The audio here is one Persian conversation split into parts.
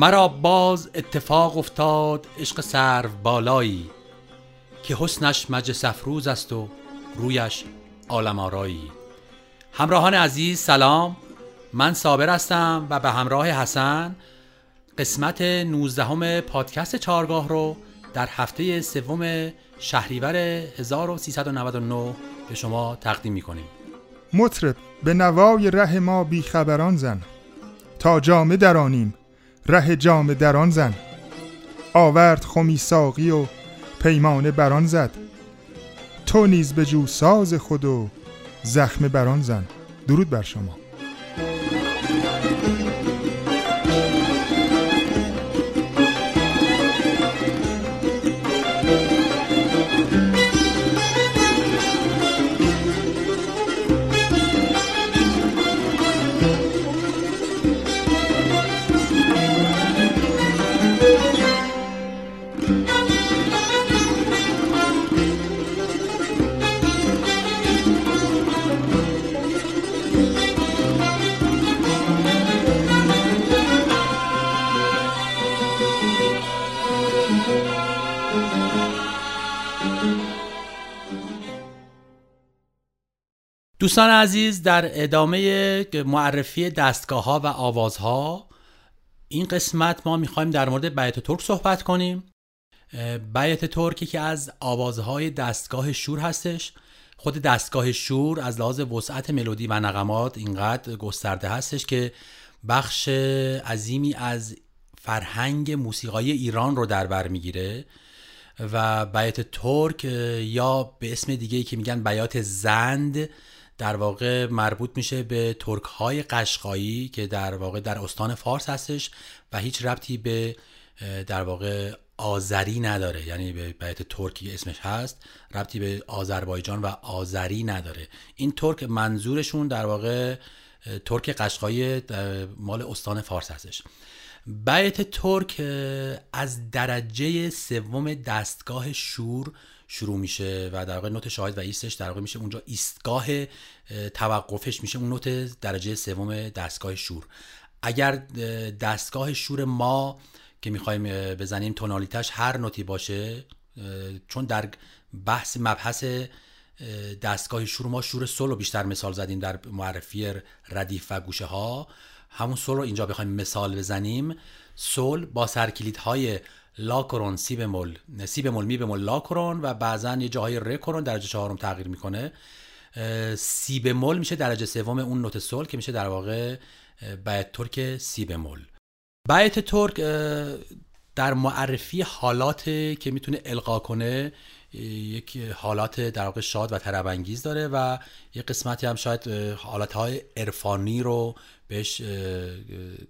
مرا باز اتفاق افتاد عشق سرو بالایی که حسنش مجلس افروز است و رویش عالم آرایی. همراهان عزیز سلام. من صابر هستم و به همراه حسن قسمت 19 پادکست چارگاه رو در هفته سوم شهریور 1399 به شما تقدیم می کنیم مطرب به نوای ره ما بیخبران زن. تا جامه درانیم ره جامه دران زن. آورد خمی ساقی و پیمانه بران زد. تو نیز به جو ساز خود و زخم بران زن. درود بر شما. دوستان عزیز در ادامه معرفی دستگاه ها و آوازها این قسمت ما می‌خوایم در مورد بیت ترک صحبت کنیم. بیت ترک که از آوازهای دستگاه شور هستش. خود دستگاه شور از لحاظ وسعت ملودی و نغمات اینقدر گسترده هستش که بخش عظیمی از فرهنگ موسیقای ایران رو در بر می‌گیره و بیات ترک یا به اسم دیگه ای که میگن بیات زند در واقع مربوط میشه به ترک های قشقایی که در واقع در استان فارس هستش و هیچ ربطی به در واقع آذری نداره. یعنی به بیت ترکی اسمش هست ربطی به آذربایجان و آذری نداره. این ترک منظورشون در واقع ترک قشقایی مال استان فارس هستش. بیت ترک از درجه سوم دستگاه شور شروع میشه و در واقع نوت شاهد و ایستش در واقع میشه اونجا ایستگاه توقفش میشه اون نوت درجه سوم دستگاه شور. اگر دستگاه شور ما که می‌خوایم بزنیم تونالیتش هر نوتی باشه چون در بحث مبحث دستگاه شور ما شور سولو بیشتر مثال زدیم در معرفی ردیف و گوشه ها همون سول رو اینجا بخوایم مثال بزنیم. سول با سرکلیدهای لا کرون سی بمول سی بمول می بمول لا کرون و بعضا یه جاهای ر درجه چهارم تغییر می‌کنه. سی بمول میشه درجه سوم اون نوت سول که میشه در واقع بیت ترک سی بمول. بیت ترک در معرفی حالات که می‌تونه القا کنه یک حالات در واقع شاد و طرب داره و یک قسمتی هم شاید حالات های عرفانی رو بهش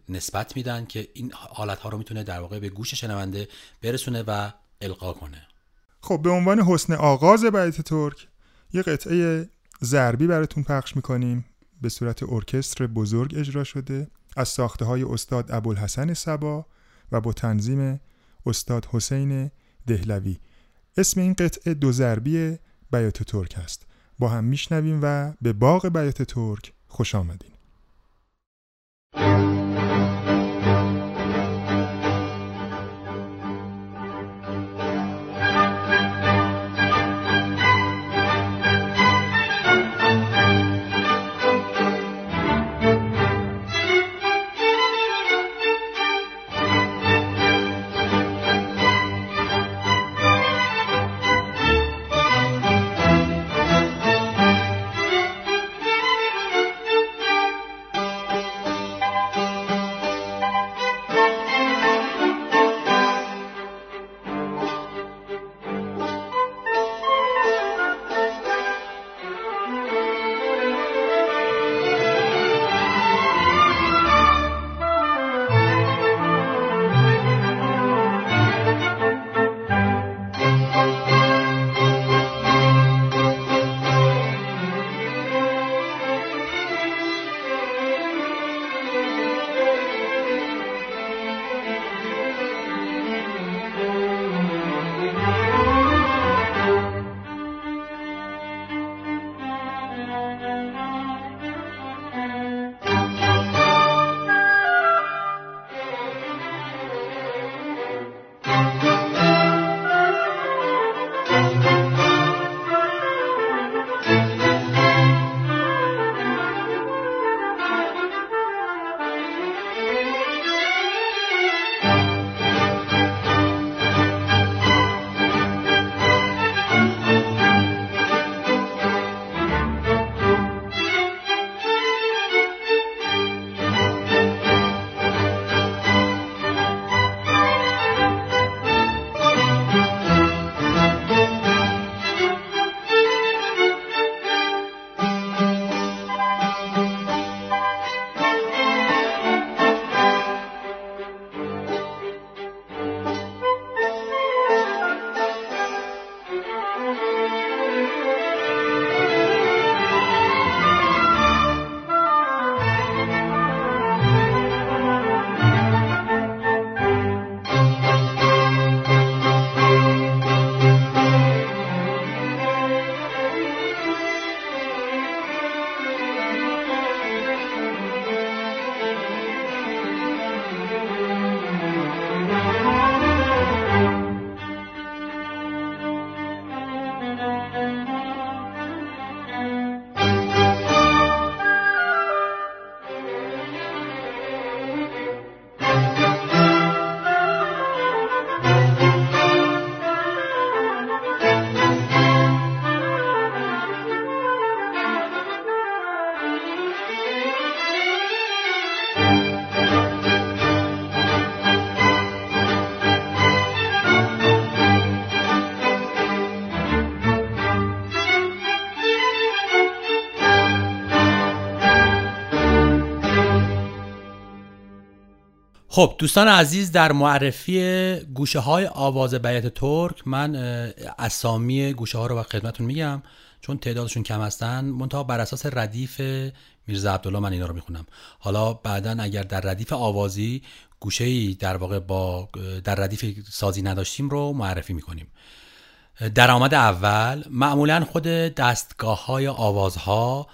نسبت میدن که این حالت ها رو می‌تونه در واقع به گوش شنونده برسونه و القا کنه. خب به عنوان حسن آغاز بیت ترک یه قطعه ضربی براتون پخش می‌کنیم. به صورت ارکستر بزرگ اجرا شده. از ساخته های استاد ابوالحسن سبا و با تنظیم استاد حسین دهلوی. اسم این قطعه دو ضربی بیات ترک است. با هم میشنویم و به باغ بیات ترک خوش آمدیم خب دوستان عزیز در معرفی گوشه های آواز بیت ترک من اسامی گوشه ها رو به خدمتون میگم چون تعدادشون کم هستن منتها بر اساس ردیف میرزا عبدالله من اینا رو می‌خونم. حالا بعدا اگر در ردیف آوازی گوشه ای در واقع با در ردیف سازی نداشتیم رو معرفی می‌کنیم. درآمد اول معمولا خود دستگاه های آوازها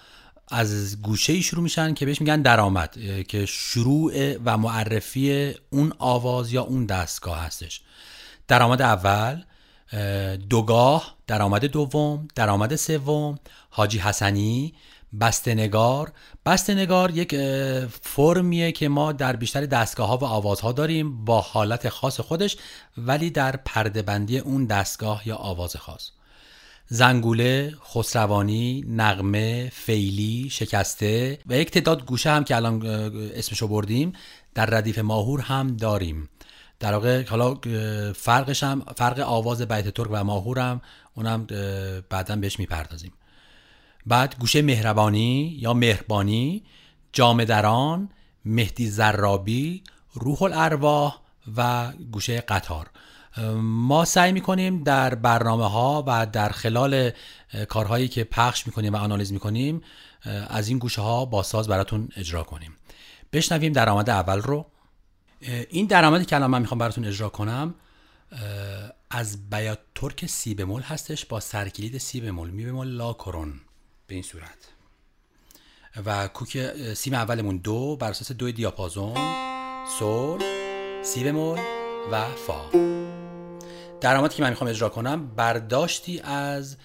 از گوشه ای شروع میشن که بهش میگن درآمد که شروع و معرفی اون آواز یا اون دستگاه هستش. درآمد اول دوگاه درآمد دوم درآمد سوم حاجی حسنی بستنگار بستنگار یک فرمیه که ما در بیشتر دستگاه ها و آوازها داریم با حالت خاص خودش ولی در پردهبندی اون دستگاه یا آواز خاص. زنگوله، خسروانی، نغمه، فیلی، شکسته و یک تعداد گوشه هم که الان اسمشو بردیم در ردیف ماهور هم داریم. در واقع حالا فرقش هم فرق آواز بیت ترک و ماهور هم اونم بعدا بهش می‌پردازیم. بعد گوشه مهربانی یا مهربانی جامدران مهدی زرابی روح الارواح و گوشه قطار. ما سعی می‌کنیم در برنامه ها و در خلال کارهایی که پخش می‌کنیم و آنالیز می‌کنیم از این گوشه ها با ساز براتون اجرا کنیم. بشنویم درآمد اول رو. این درآمدی که الان من می‌خوام براتون اجرا کنم از بیات ترک سی بمول هستش با سرکلید سی بمول می بمول لا کرون به این صورت. و کوک سیم اولمون دو بر اساس دو دیاپازون سول سی بمول. و فا. درآمدی که من می‌خوام اجرا کنم برداشتی از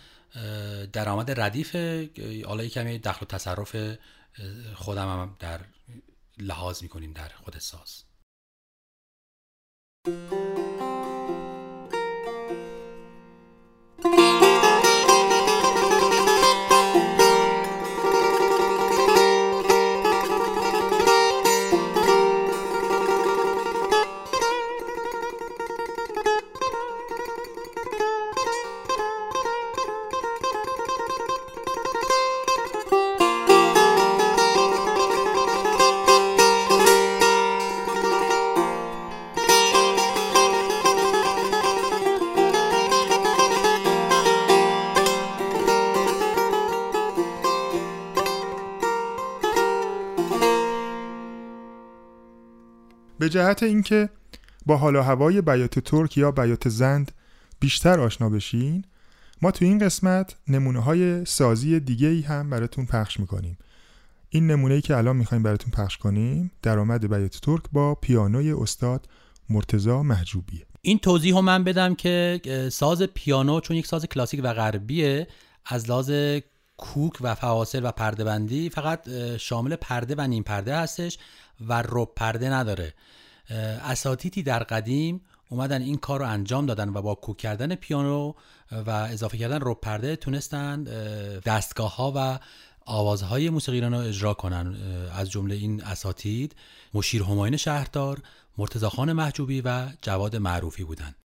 درآمد ردیف حالا کمی دخل و تصرف خودم هم در لحاظ می‌کنیم در خود ساز. به جهت اینکه با حال و هوای بیات ترک یا بیات زند بیشتر آشنا بشین ما تو این قسمت نمونه های سازی دیگه ای هم براتون پخش می‌کنیم. این نمونه ای که الان می‌خوایم براتون پخش کنیم درآمد بیات ترک با پیانوی استاد مرتزا محجوبیه این توضیح هم من بدم که ساز پیانو چون یک ساز کلاسیک و غربیه از لحاظ کوک و فواصل و پرده بندی فقط شامل پرده و نیم پرده هستش. و رب پرده نداره. اساتیدی در قدیم اومدن این کار رو انجام دادن و با کوک کردن پیانو و اضافه کردن رب پرده تونستن دستگاه ها و آوازهای موسیقیران رو اجرا کنن. از جمله این اساتید مشیر هماین شهردار مرتضی خان محجوبی و جواد معروفی بودند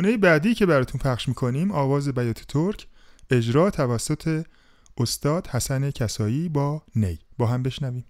نمونه بعدی که براتون پخش می‌کنیم آواز بیات ترک اجرا توسط استاد حسن کسایی با نی. با هم بشنویم.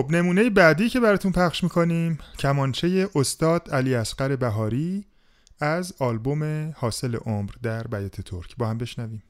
خب نمونه بعدی که براتون پخش می‌کنیم کمانچه استاد علی اصغر بهاری از آلبوم حاصل عمر در بیات ترک. با هم بشنویم.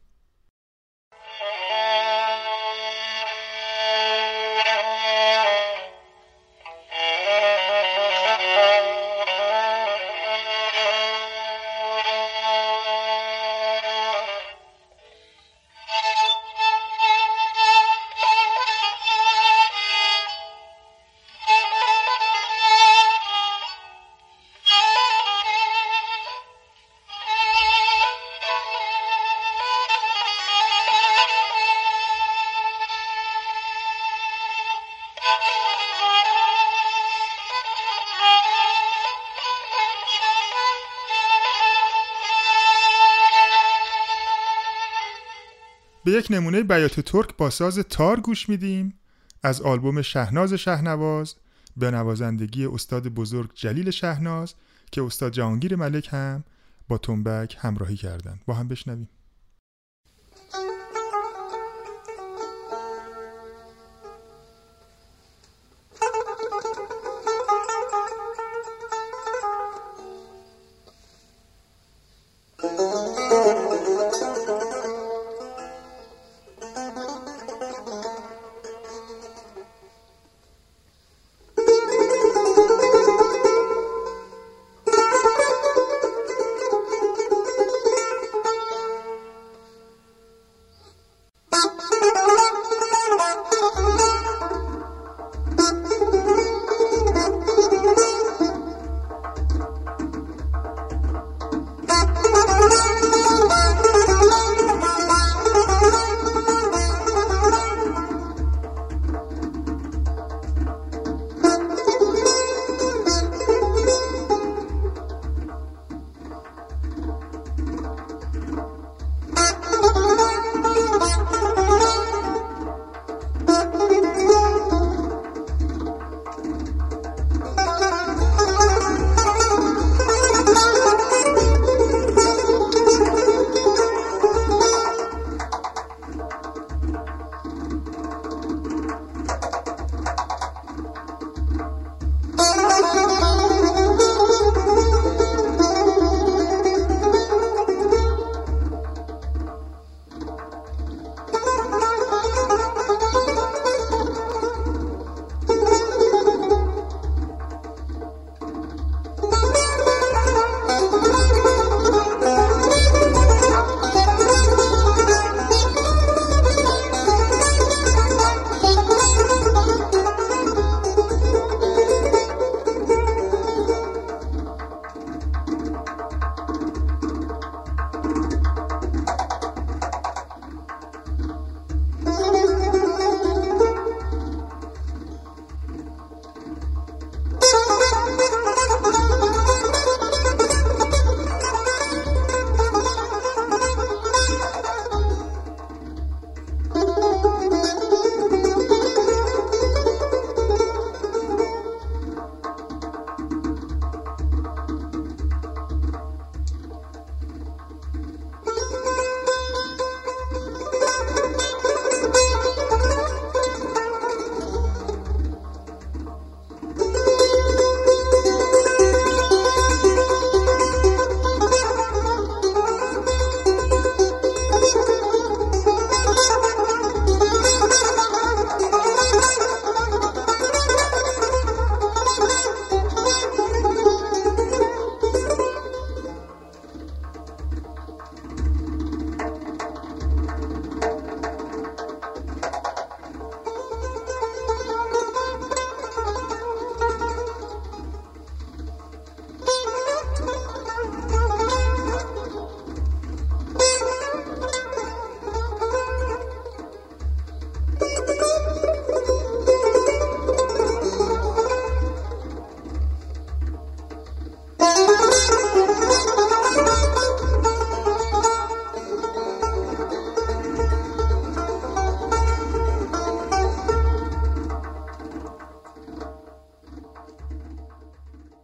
به یک نمونه بیات ترک با ساز تار گوش میدیم. از آلبوم شهناز شهنواز به نوازندگی استاد بزرگ جلیل شهناز که استاد جهانگیر ملک هم با تنبک همراهی کردند. با هم بشنویم.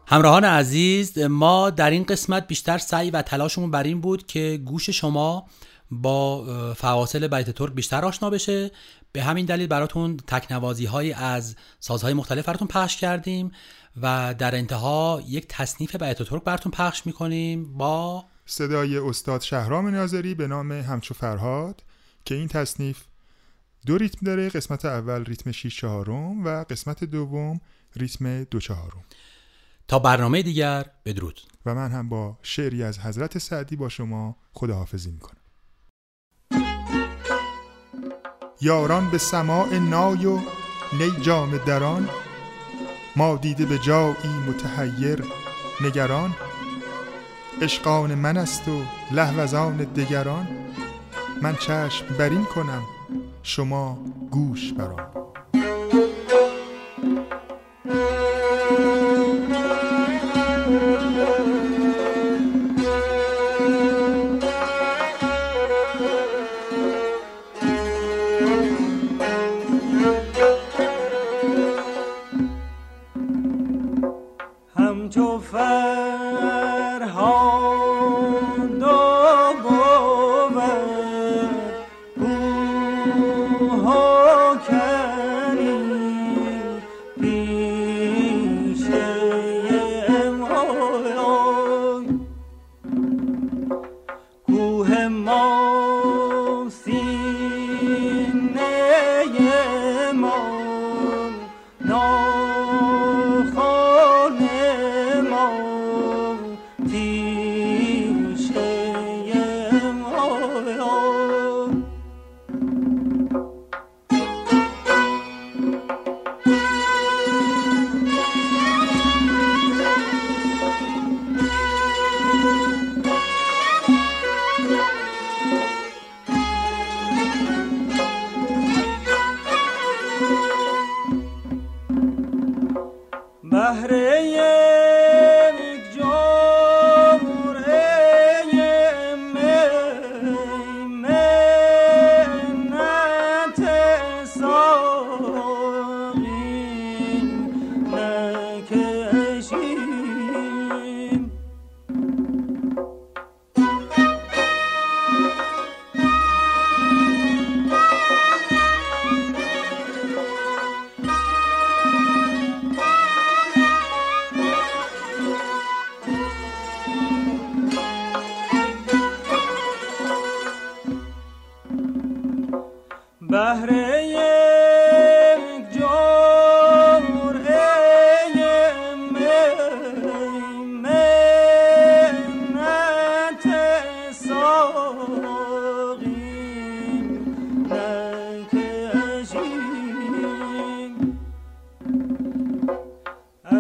همراهان عزیز ما در این قسمت بیشتر سعی و تلاشمون بر این بود که گوش شما با فواصل بیت ترک بیشتر آشنا بشه. به همین دلیل براتون تکنوازی های از سازهای مختلف براتون پخش کردیم و در انتها یک تصنیف بیت ترک براتون پخش می‌کنیم با صدای استاد شهرام ناظری به نام همچو فرهاد که این تصنیف دو ریتم داره قسمت اول ریتم 6 چهارم و قسمت دوم ریتم دو چهارم. تا برنامه دیگر بدرود. و من هم با شعری از حضرت سعدی با شما خداحافظی می‌کنم. یاران به سماع نای و نی جام دران ما دیده به جایی متحیر نگران. عشقان من است و لهوزان دگران. من چشم برین کنم شما گوش برام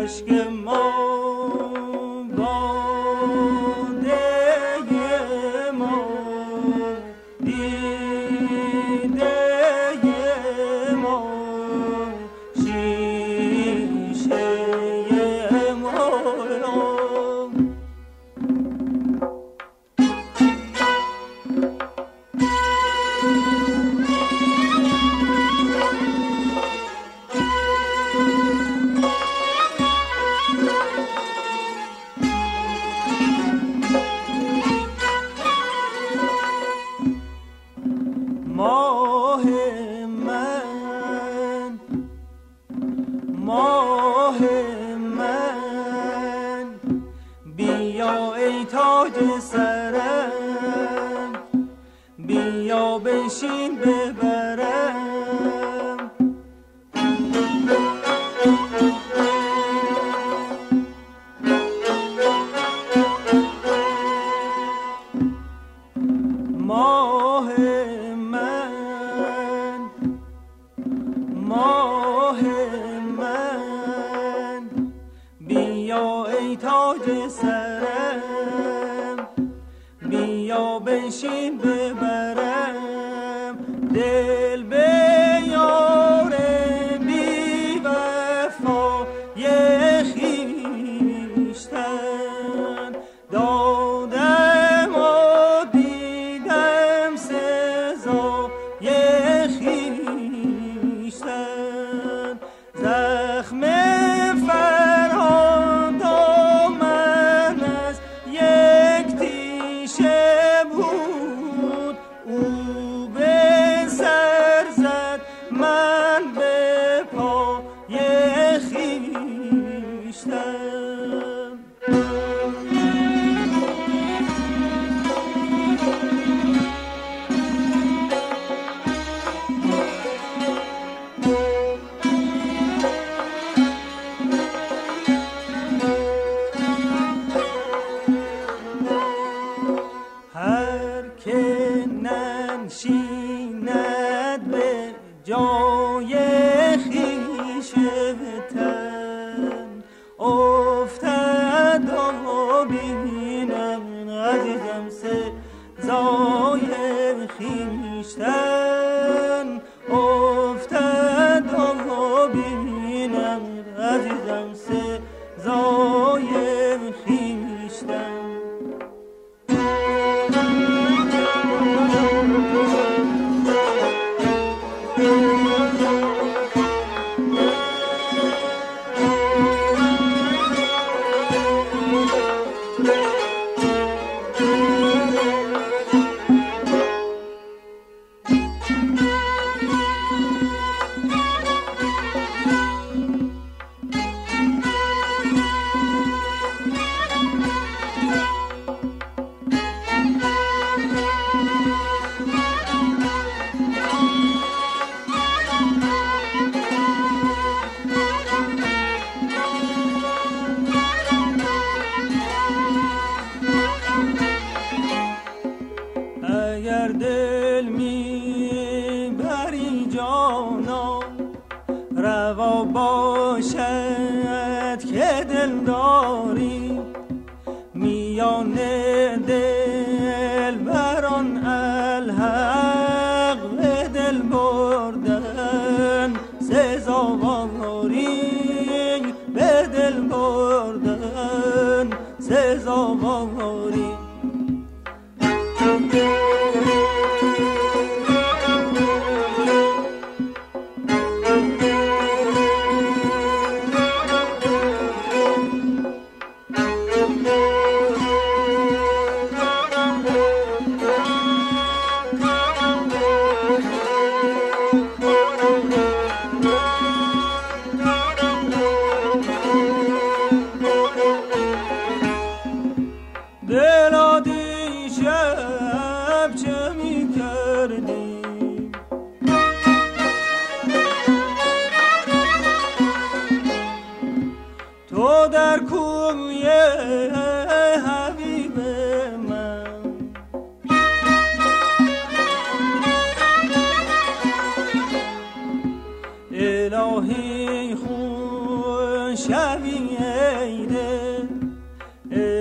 اشک ما. 心。صدا ببینم عزیزم سه زایر خیشتر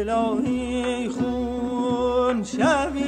الهی خون شوی.